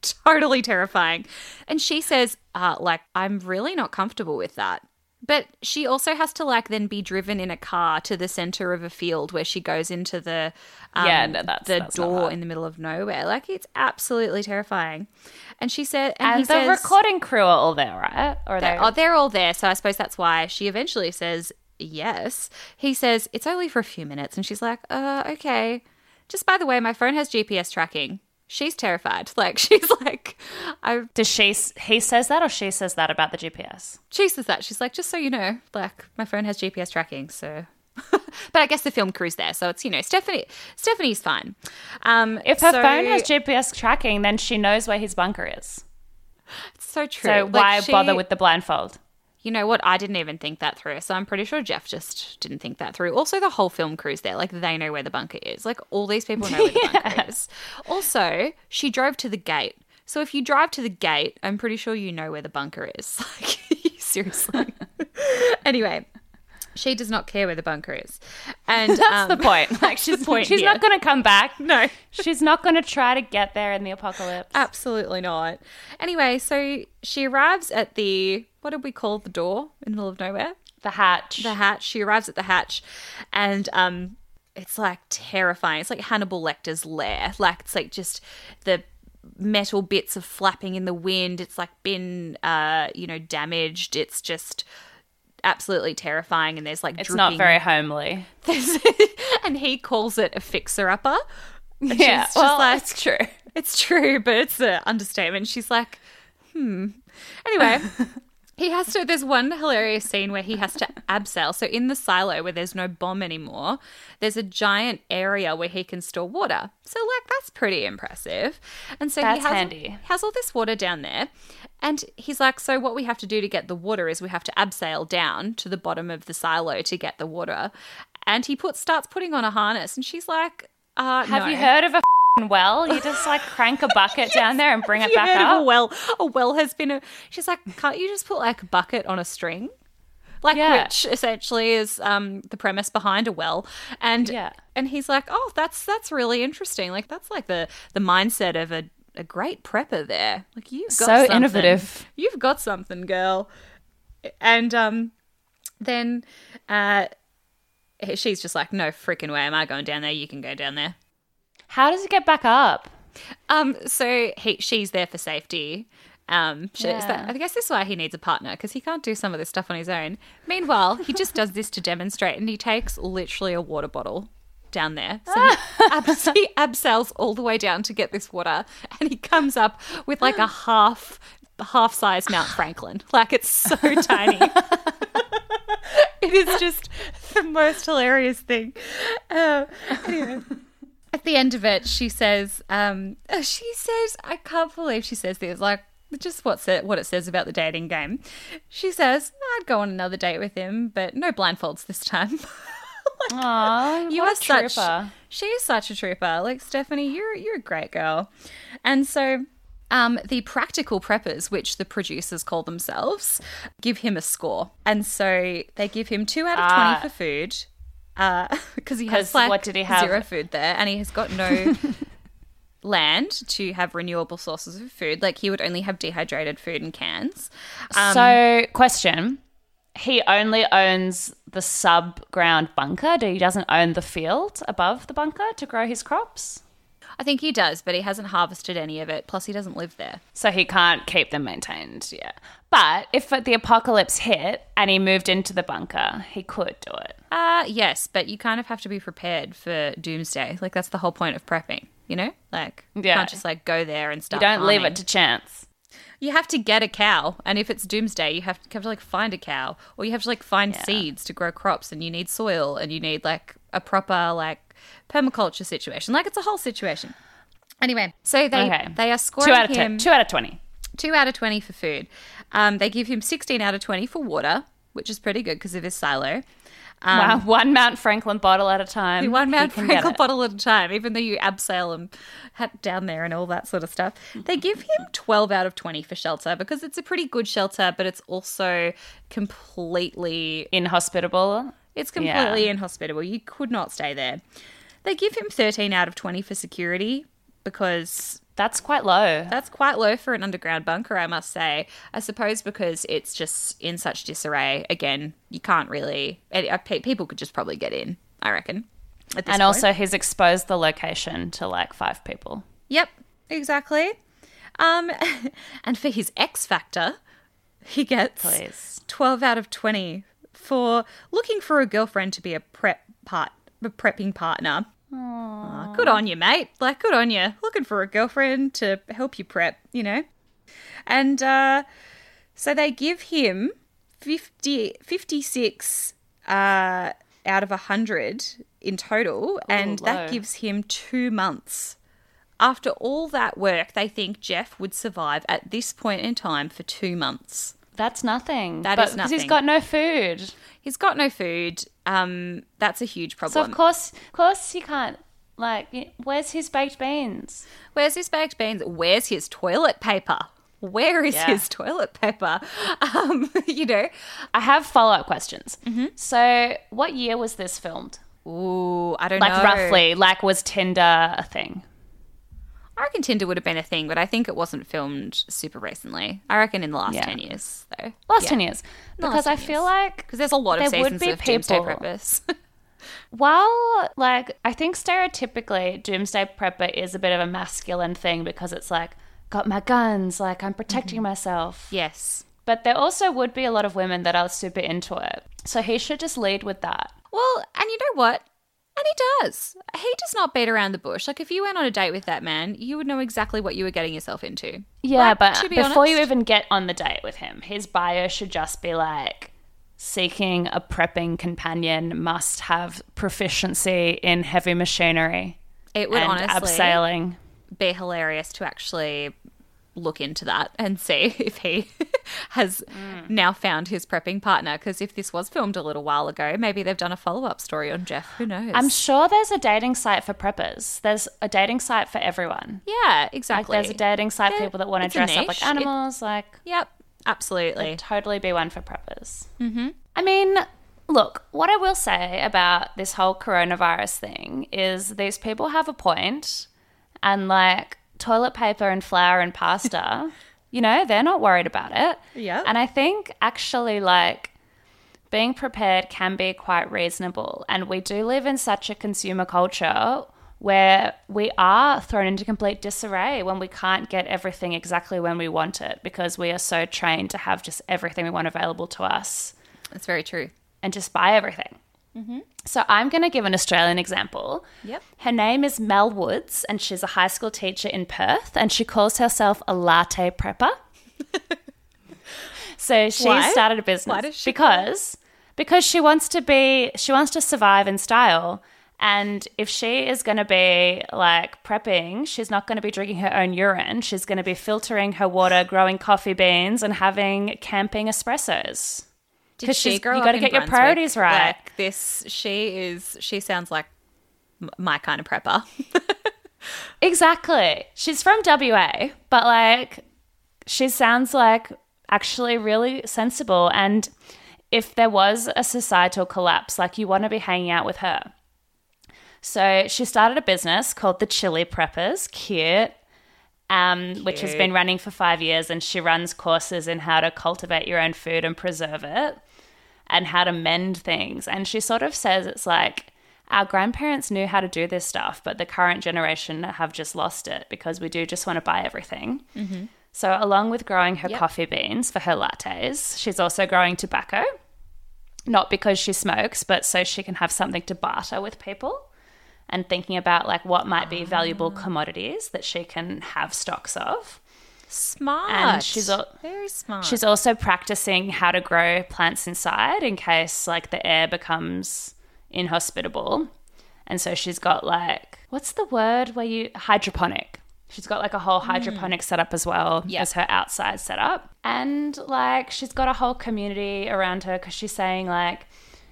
totally terrifying. And she says, uh, like, I'm really not comfortable with that. But she also has to like then be driven in a car to the center of a field where she goes into the um, Yeah, no, that's- the that's door in the middle of nowhere. Like it's absolutely terrifying. And she said, and, And he the says, recording crew are all there, right? Or they're, they oh, they're all there. So I suppose that's why she eventually says yes. He says it's only for a few minutes, and she's like, uh, okay. Just by the way, my phone has GPS tracking. She's terrified. Like she's like, I. Does she? He says that, or she says that about the GPS? She says that she's like, just so you know, like my phone has GPS tracking. So, but I guess the film crew's there, so it's you know Stephanie. Stephanie's fine. Um, If her so- phone has GPS tracking, then she knows where his bunker is. it's so true. So Like, why she- bother with the blindfold? You know what? I didn't even think that through. So I'm pretty sure Jeff just didn't think that through. Also, the whole film crew's there. Like, they know where the bunker is. Like, all these people know where the bunker is. Also, she drove to the gate. So if you drive to the gate, I'm pretty sure you know where the bunker is. Like, seriously. anyway, she does not care where the bunker is. And That's um, the point. Like she's point she's here. not going to come back. No. she's not going to try to get there in the apocalypse. Absolutely not. Anyway, so she arrives at the, what did we call the door in the middle of nowhere? the hatch. the hatch. She arrives at the hatch, and um, it's like terrifying. It's like Hannibal Lecter's lair. Like it's like just the metal bits of flapping in the wind. It's like been uh, you know damaged. It's just absolutely terrifying. And there's like it's dripping, not very homely. and he calls it a fixer upper. And Yeah, she's just well, like, it's true. it's true, but it's an understatement. She's like, hmm. Anyway, he has to. There's one hilarious scene where he has to abseil. So in the silo where there's no bomb anymore, there's a giant area where he can store water. So like that's pretty impressive. And so That's he has, handy. has all this water down there. And he's like, so what we have to do to get the water is we have to abseil down to the bottom of the silo to get the water. And he puts starts putting on a harness, and she's like, uh, Have no. you heard of a well? You just like crank a bucket down there and bring it back up. A well, a well has been. A, she's like, can't you just put like a bucket on a string? Like, Yeah. which essentially is um, the premise behind a well, and Yeah. and he's like, oh, that's that's really interesting. Like, that's like the the mindset of a a great prepper there. Like, you've got So something. innovative. You've got something, girl. And um, then uh, she's just like, no freaking way am I going down there. You can go down there. How does it get back up? Um, so he, she's there for safety. Um, she- is that- I guess this is why he needs a partner because he can't do some of this stuff on his own. Meanwhile, he just does this to demonstrate, and he takes literally a water bottle down there. So he, abs- he abseils all the way down to get this water, and he comes up with like a half half size Mount Franklin. Like it's so tiny. it is just the most hilarious thing. Uh, anyway. At the end of it, she says, um, uh, she says, I can't believe she says this, like, just what's it, what it says about the dating game. She says, I'd go on another date with him, but no blindfolds this time. Aww, you are a trooper. such she is such a trooper like stephanie you're you're a great girl and so um, the practical preppers, which the producers call themselves, give him a score, and so they give him two out of twenty Ah. for food, because he has like what did he have? zero food there, and he has got no land to have renewable sources of food. Like he would only have dehydrated food in cans. Um, so, question: He only owns the sub-ground bunker. He doesn't own the field above the bunker to grow his crops. I think he does, but he hasn't harvested any of it. Plus, he doesn't live there. So he can't keep them maintained. Yeah, but if the apocalypse hit and he moved into the bunker, he could do it. Uh, yes, but you kind of have to be prepared for doomsday. Like that's the whole point of prepping, you know? Like you Yeah. can't just like go there and You don't leave it to chance. You have to get a cow, and if it's doomsday, you have to, you have to like find a cow, or you have to like find seeds to grow crops, and you need soil, and you need like a proper like permaculture situation. Like it's a whole situation. Anyway, so they Okay. they are scoring Two out of him ten. Two out of twenty. two out of 20 for food. Um, they give him 16 out of 20 for water, which is pretty good because of his silo. Um, wow, one Mount Franklin bottle at a time. One Mount Franklin bottle at a time, even though you abseil hat down there and all that sort of stuff. They give him 12 out of 20 for shelter because it's a pretty good shelter, but it's also completely Inhospitable. it's completely Yeah. inhospitable. You could not stay there. They give him 13 out of 20 for security, because That's quite low. that's quite low for an underground bunker, I must say. I suppose because it's just in such disarray. Again, you can't really. uh, pe- People could just probably get in. I reckon. And point. also, he's exposed the location to like five people. Yep, exactly. Um, and for his X Factor, he gets Please. 12 out of 20 for looking for a girlfriend to be a prep part, a prepping partner. Aw, good on you, mate. Like, good on you. Looking for a girlfriend to help you prep, you know? And uh, so they give him 50, 56 uh, out of 100 in total, and low. that gives him two months. After all that work, they think Jeff would survive at this point in time for two months. That's nothing. That That is is Because he's nothing. got no food. He's got no food. Um, that's a huge problem. So of course, of course, he can't. Like, where's his baked beans? Where's his baked beans? Where's his toilet paper? Where is Yeah. his toilet paper? Um, you know. I have follow up questions. Mm-hmm. So, what year was this filmed? Ooh, I don't Like know. Like roughly, like was Tinder a thing? I reckon Tinder would have been a thing, but I think it wasn't filmed super recently. I reckon in the last Yeah. ten years, though. Last ten years, because last I feel years. like because there's a lot of There would be of Doomsday Preppers. while like I think stereotypically Doomsday Prepper is a bit of a masculine thing because it's like got my guns, like I'm protecting Mm-hmm. myself. yes. But there also would be a lot of women that are super into it. So he should just lead with that. Well, and you know what? And he does. He does not beat around the bush. Like if you went on a date with that man, you would know exactly what you were getting yourself into. Yeah, Like, but be before you even get on the date with him, his bio should just be like seeking a prepping companion must have proficiency in heavy machinery It would and honestly abseiling. be hilarious to actually look into that and see if he has Mm. now found his prepping partner. Because if this was filmed a little while ago, maybe they've done a follow up story on Jeff. Who knows? I'm sure there's a dating site for preppers. There's a dating site for everyone. yeah, Like exactly. there's a dating site for people that want to dress up like It- animals. like Yep, absolutely. totally be one for preppers. Mm-hmm. I mean, look, what I will say about this whole coronavirus thing is these people have a point, and like toilet paper and flour and pasta, you know, they're not worried about it. Yep. And I think actually, like, being prepared can be quite reasonable. And we do live in such a consumer culture where we are thrown into complete disarray when we can't get everything exactly when we want it because we are so trained to have just everything we want available to us That's very true. and just buy everything. Mm-hmm. So I'm going to give an Australian example. Yep. Her name is Mel Woods, and she's a high school teacher in Perth, and she calls herself a latte prepper. so she Why? started a business Why does she call because because she wants to be she wants to survive in style. And if she is going to be like prepping, she's not going to be drinking her own urine. She's going to be filtering her water, growing coffee beans, and having camping espressos. Did 'Cause she she's- grow you gotta in get your priorities right. Like this, she is. She sounds like my kind of prepper. Exactly. She's from WA, but like she sounds like actually really sensible. And if there was a societal collapse, like you want to be hanging out with her. So she started a business called the Chili Preppers, cute, um, which has been running for five years. And she runs courses in how to cultivate your own food and preserve it and how to mend things. And she sort of says it's like our grandparents knew how to do this stuff, but the current generation have just lost it because we do just want to buy everything. So, along with growing her Yep. coffee beans for her lattes, she's also growing tobacco. Not because she smokes, but so she can have something to barter with people and thinking about like what might be valuable ah. commodities that she can have stocks of. Smart. And she's al- very smart. She's also practicing how to grow plants inside in case like the air becomes inhospitable. And so she's got like what's the word where you hydroponic. She's got like a whole hmm. hydroponic setup as well Yep. as her outside setup. And like she's got a whole community around her cuz she's saying like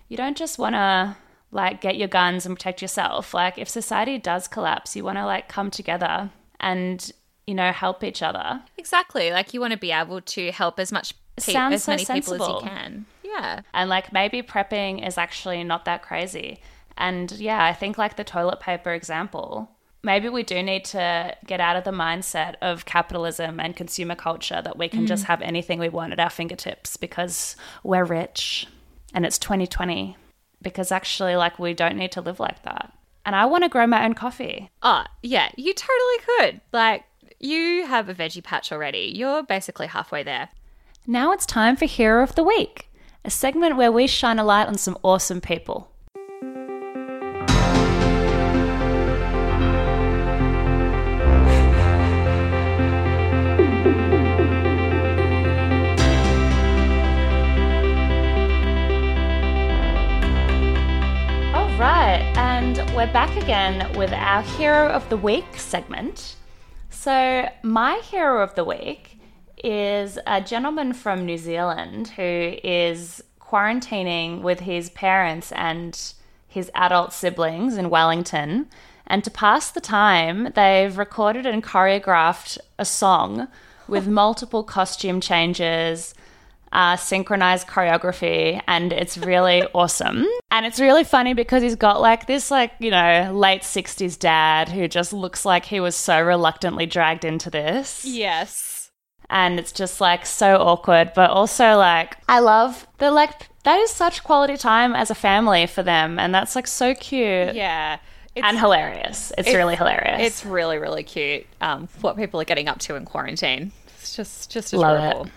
you don't just want to like get your guns and protect yourself. Like if society does collapse, you want to like come together and you know help each other. exactly like you want to be able to help as much pe- Sounds as so many people as you can. Yeah. and like maybe prepping is actually not that crazy and yeah i think like the toilet paper example maybe we do need to get out of the mindset of capitalism and consumer culture that we can just mm. have anything we want at our fingertips because we're rich and it's 2020. Because actually, like, we don't need to live like that. And I want to grow my own coffee. Oh, yeah, you totally could. Like, you have a veggie patch already. You're basically halfway there. Now it's time for Hero of the Week, a segment where we shine a light on some awesome people. We're back again with our Hero of the Week segment. So, my Hero of the Week is a gentleman from New Zealand who is quarantining with his parents and his adult siblings in Wellington. And to pass the time, they've recorded and choreographed a song with multiple costume changes, uh, synchronized choreography, and it's really awesome. And it's really funny because he's got like this, like, you know, late 60s dad who just looks like he was so reluctantly dragged into this Yes. and it's just like so awkward but also like i love the like that is such quality time as a family for them and that's like so cute Yeah. It's, and hilarious it's, it's- really hilarious It's really, really cute. Um, what people are getting up to in quarantine. It's just, just Love adorable. it.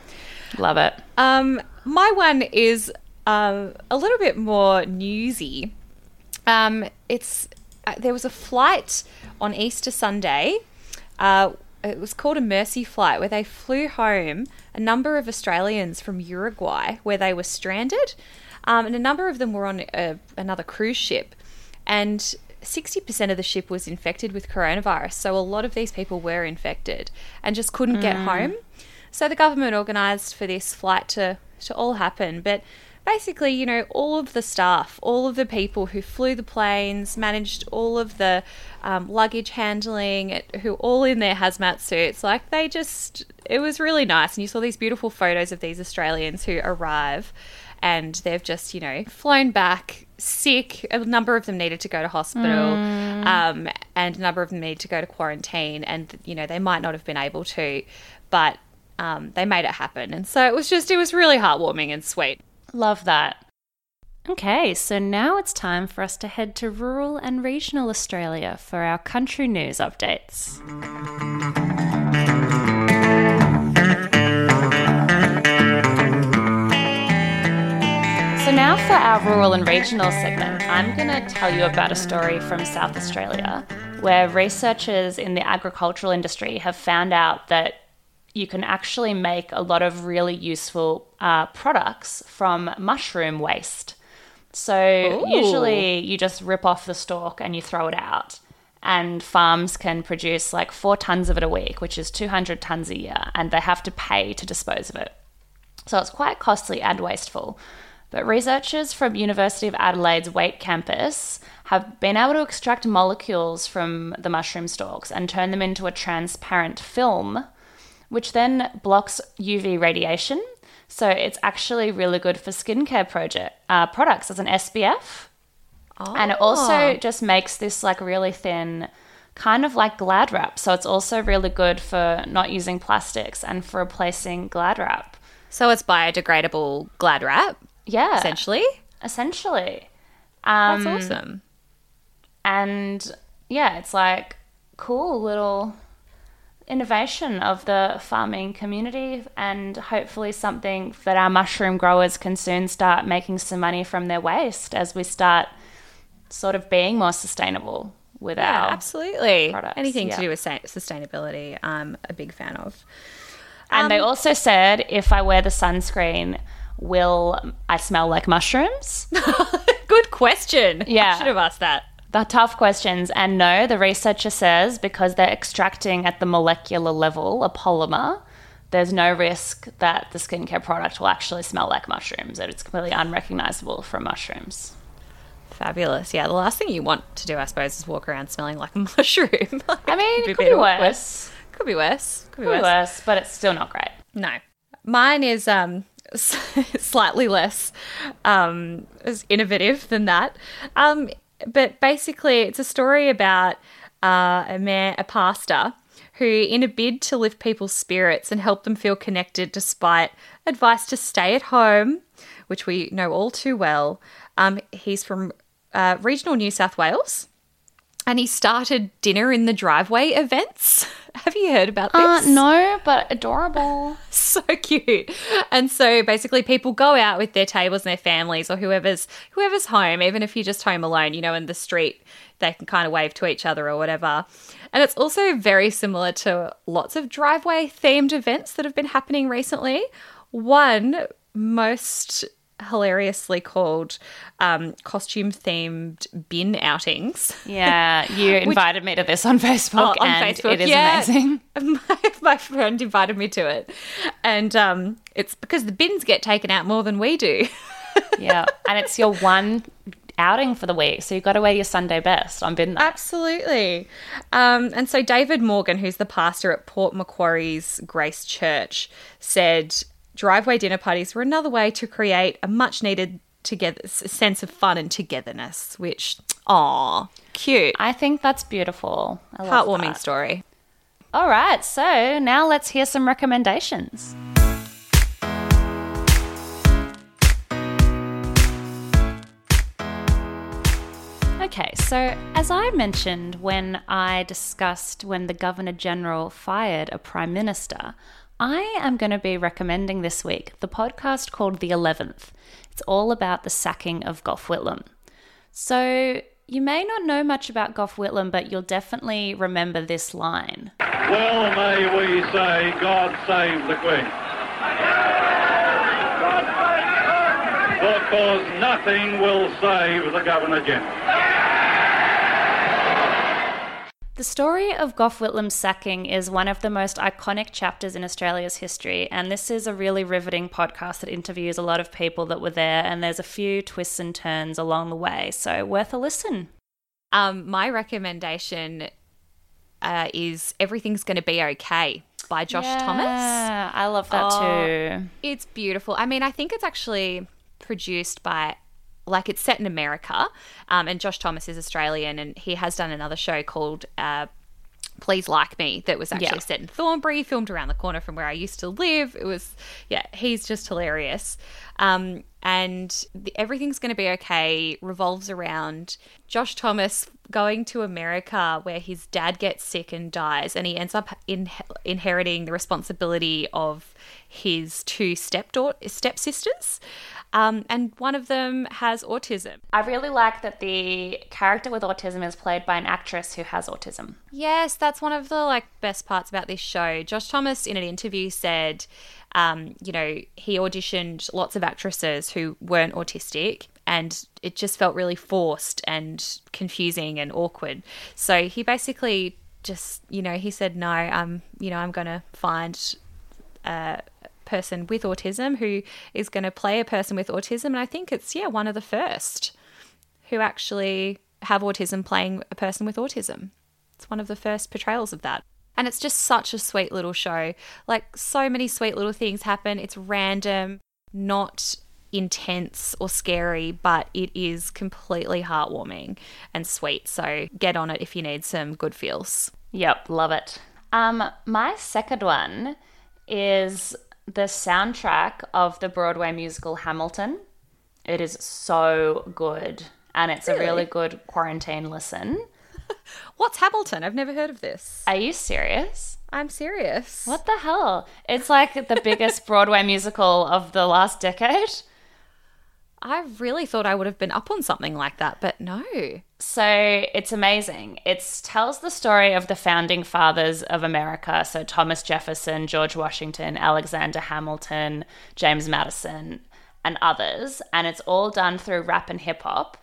Love it Um, my one is um, a little bit more newsy. Um, it's uh, there was a flight on Easter Sunday. Uh, it was called a Mercy flight, where they flew home a number of Australians from Uruguay, where they were stranded, um, and a number of them were on a, another cruise ship, and. 60% of the ship was infected with coronavirus. So a lot of these people were infected and just couldn't get home. So the government organised for this flight to, to all happen. But basically, you know, all of the staff, all of the people who flew the planes, managed all of the um, luggage handling, who all in their hazmat suits, like they just, it was really nice. And you saw these beautiful photos of these Australians who arrive and they've just, you know, flown back sick. A number of them needed to go to hospital, um, and a number of them needed to go to quarantine. And, you know, they might not have been able to, but um, they made it happen. And so it was just, it was really heartwarming and sweet. love that okay so now it's time for us to head to rural and regional australia for our country news updates So, now for our rural and regional segment, I'm going to tell you about a story from South Australia where researchers in the agricultural industry have found out that you can actually make a lot of really useful uh, products from mushroom waste. So, Ooh. usually you just rip off the stalk and you throw it out. And farms can produce like four tons of it a week, which is 200 tons a year, and they have to pay to dispose of it. So it's quite costly and wasteful. But researchers from University of Adelaide's Waite campus have been able to extract molecules from the mushroom stalks and turn them into a transparent film, which then blocks UV radiation. So it's actually really good for skincare project uh, products as an SPF, and it also just makes this like really thin, kind of like Glad wrap. So it's also really good for not using plastics and for replacing Glad wrap. So it's biodegradable Glad wrap, Yeah, essentially. essentially. That's Um, awesome. And yeah, it's like cool little innovation of the farming community and hopefully something that our mushroom growers can soon start making some money from their waste as we start sort of being more sustainable with Yeah, our absolutely. products, Anything yeah. to do with sustainability, I'm a big fan of. And they Um, also said if I wear the sunscreen, will I smell like mushrooms? Good question. Yeah. I should have asked that. The tough questions. And no, the researcher says because they're extracting at the molecular level a polymer, there's no risk that the skincare product will actually smell like mushrooms, that it's completely unrecognizable from mushrooms. Fabulous. Yeah, the last thing you want to do, I suppose, is walk around smelling like a mushroom. I mean, it could be awkward. worse. Could be worse. Could be Could be worse. worse, but it's still not great. No. Mine is um slightly less um innovative than that. Um but basically it's a story about uh, a man, a pastor, who, in a bid to lift people's spirits and help them feel connected despite advice to stay at home, which we know all too well, um, he's from uh, regional New South Wales. And he started dinner in the driveway events. Have you heard about this? Uh, no, but adorable. so cute. And so basically people go out with their tables and their families or whoever's whoever's home, even if you're just home alone, you know, in the street, they can kind of wave to each other or whatever. And it's also very similar to lots of driveway themed events that have been happening recently. One most hilariously called um, costume themed bin outings. Yeah, you invited me to this on Facebook, Oh, on and Facebook, it is yeah. amazing. my, my friend invited me to it. And um, it's because the bins get taken out more than we do. Yeah, and it's your one outing for the week, so you've got to wear your Sunday best on bin night. Absolutely. Um, and so David Morgan, who's the pastor at Port Macquarie's Grace Church, said driveway dinner parties were another way to create a much needed together sense of fun and togetherness, which, aw, cute. I think that's beautiful. I love Heartwarming that. story. All right, so now let's hear some recommendations. Okay, so as I mentioned when I discussed when the Governor General fired a Prime Minister, I am going to be recommending this week the podcast called The 11th. It's all about the sacking of Gough Whitlam. So you may not know much about Gough Whitlam, but you'll definitely remember this line. Well may we say, God save the Queen. Because nothing will save the Governor General. The story of Gough Whitlam's sacking is one of the most iconic chapters in Australia's history, and this is a really riveting podcast that interviews a lot of people that were there, and there's a few twists and turns along the way, so worth a listen. Um, my recommendation uh, is Everything's Gonna Be Okay by Josh Thomas. I love that Oh, too. It's beautiful. I mean, I think it's actually produced by, like, it's set in America, um, and Josh Thomas is Australian, and he has done another show called uh, Please Like Me that was actually Yeah. set in Thornbury, filmed around the corner from where I used to live. It was, yeah, he's just hilarious. Um, and the, everything's going to be okay revolves around Josh Thomas going to America where his dad gets sick and dies, and he ends up in, inheriting the responsibility of his two stepdaughter stepsisters. Um, and one of them has autism. I really like that the character with autism is played by an actress who has autism. Yes, that's one of the like best parts about this show. Josh Thomas in an interview said, um, you know, he auditioned lots of actresses who weren't autistic and it just felt really forced and confusing and awkward. So he basically just, you know, he said, no, I'm, you know, I'm going to find a person with autism who is going to play a person with autism. And I think it's, yeah, one of the first who actually have autism playing a person with autism. It's one of the first portrayals of that. And it's just such a sweet little show. Like, so many sweet little things happen. It's random, not intense or scary, but it is completely heartwarming and sweet. So get on it if you need some good feels. Yep, love it. Um, my second one is the soundtrack of the Broadway musical Hamilton. It is so good, and it's a Really? really good quarantine listen. What's Hamilton? I've never heard of this. Are you serious? I'm serious. What the hell? It's like the biggest Broadway musical of the last decade. I really thought I would have been up on something like that, but no. So it's amazing. It tells the story of the founding fathers of America. So Thomas Jefferson, George Washington, Alexander Hamilton, James Madison, and others. And it's all done through rap and hip hop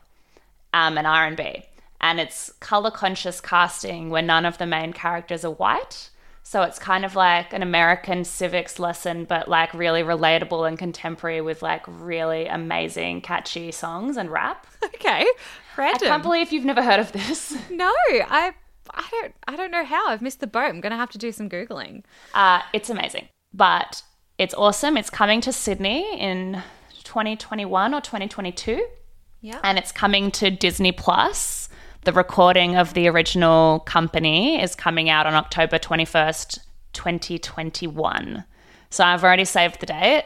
um, and R and B. And it's color conscious casting where none of the main characters are white. So it's kind of like an American civics lesson, but like really relatable and contemporary with like really amazing, catchy songs and rap. Okay. random. I can't believe you've never heard of this. No, I I don't I don't know how. I've missed the boat. I'm gonna have to do some googling. Uh, it's amazing, but it's awesome. It's coming to Sydney in 2021 or 2022, Yeah. and it's coming to Disney Plus the recording of the original company is coming out on October 21st, 2021. So I've already saved the date.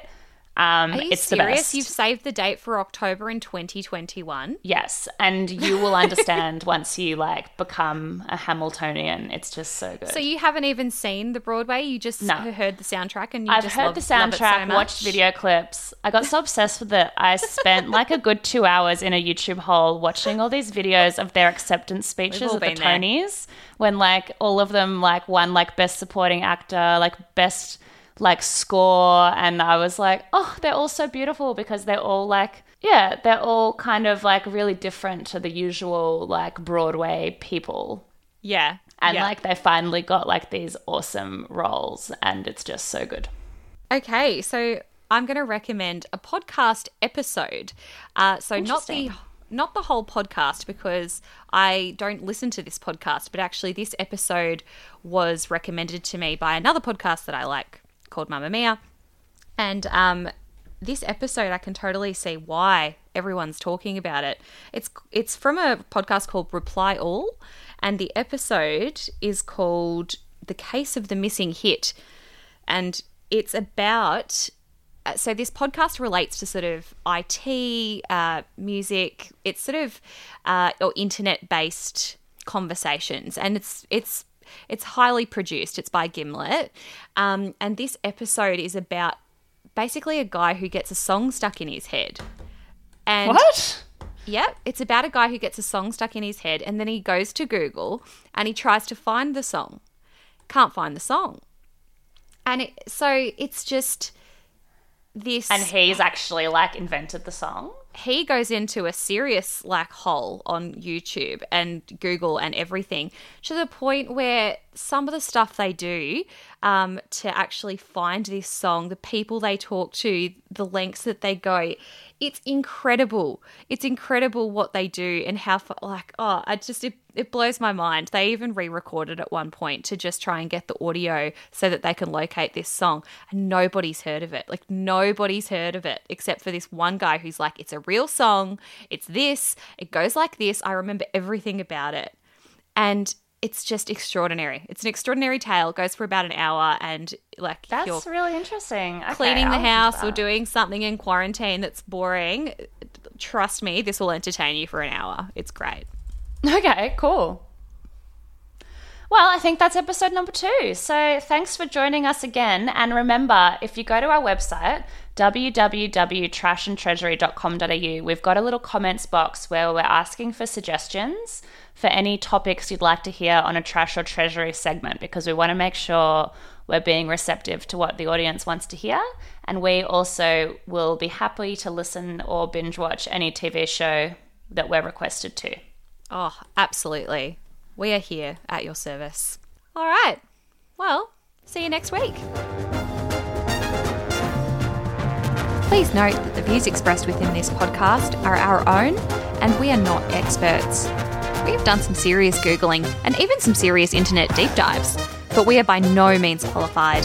Um, Are you it's the serious? best. You've saved the date for October in 2021. Yes, and you will understand once you like become a Hamiltonian. It's just so good. So you haven't even seen the Broadway. You just No. heard the soundtrack and you I've just heard love, the so soundtrack, much? watched video clips. I got so obsessed with it. I spent like a good two hours in a YouTube hole watching all these videos of their acceptance speeches at the there. Tonys when like all of them like won like best supporting actor, like best like score, and I was like, oh, they're all so beautiful because they're all like. Yeah, they're all kind of like really different to the usual like Broadway people. Yeah. And yeah. like they finally got like these awesome roles and it's just so good. Okay, so I'm going to recommend a podcast episode. Uh, so not the not the whole podcast because I don't listen to this podcast, but actually this episode was recommended to me by another podcast that I like called Mamamia, and um, this episode I can totally see why everyone's talking about it. It's it's from a podcast called Reply All, and the episode is called "The Case of the Missing Hit." and it's about uh, so this podcast relates to sort of IT, uh, music. It's sort of uh, or internet based conversations, and it's it's it's highly produced. It's by Gimlet, um, and this episode is about basically a guy who gets a song stuck in his head. And What? Yep, it's about a guy who gets a song stuck in his head and then he goes to Google and he tries to find the song. Can't find the song. And it, so it's just this And he's actually like invented the song. He goes into a serious like hole on YouTube and Google and everything to the point where some of the stuff they do um, to actually find this song, the people they talk to, the lengths that they go, it's incredible. It's incredible what they do and how like oh, I just it, it blows my mind. They even re-recorded at one point to just try and get the audio so that they can locate this song, and nobody's heard of it. Like nobody's heard of it except for this one guy who's like, it's a real song. It's this. It goes like this. I remember everything about it, and it's just extraordinary. It's an extraordinary tale. It goes for about an hour, and like That's really interesting. Okay, cleaning the I'll to house or doing something in quarantine that's boring. Trust me, this will entertain you for an hour. It's great. Okay, cool. Well, I think that's episode number two. So thanks for joining us again. And remember, if you go to our website, www.trashandtreasury.com.au, we've got a little comments box where we're asking for suggestions for any topics you'd like to hear on a trash or treasury segment because we want to make sure we're being receptive to what the audience wants to hear. And we also will be happy to listen or binge watch any TV show that we're requested to. Oh, absolutely. We are here at your service. All right. Well, see you next week. Please note that the views expressed within this podcast are our own and we are not experts. We have done some serious Googling and even some serious internet deep dives, but we are by no means qualified.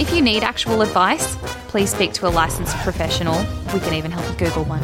If you need actual advice, please speak to a licensed professional. We can even help you Google one.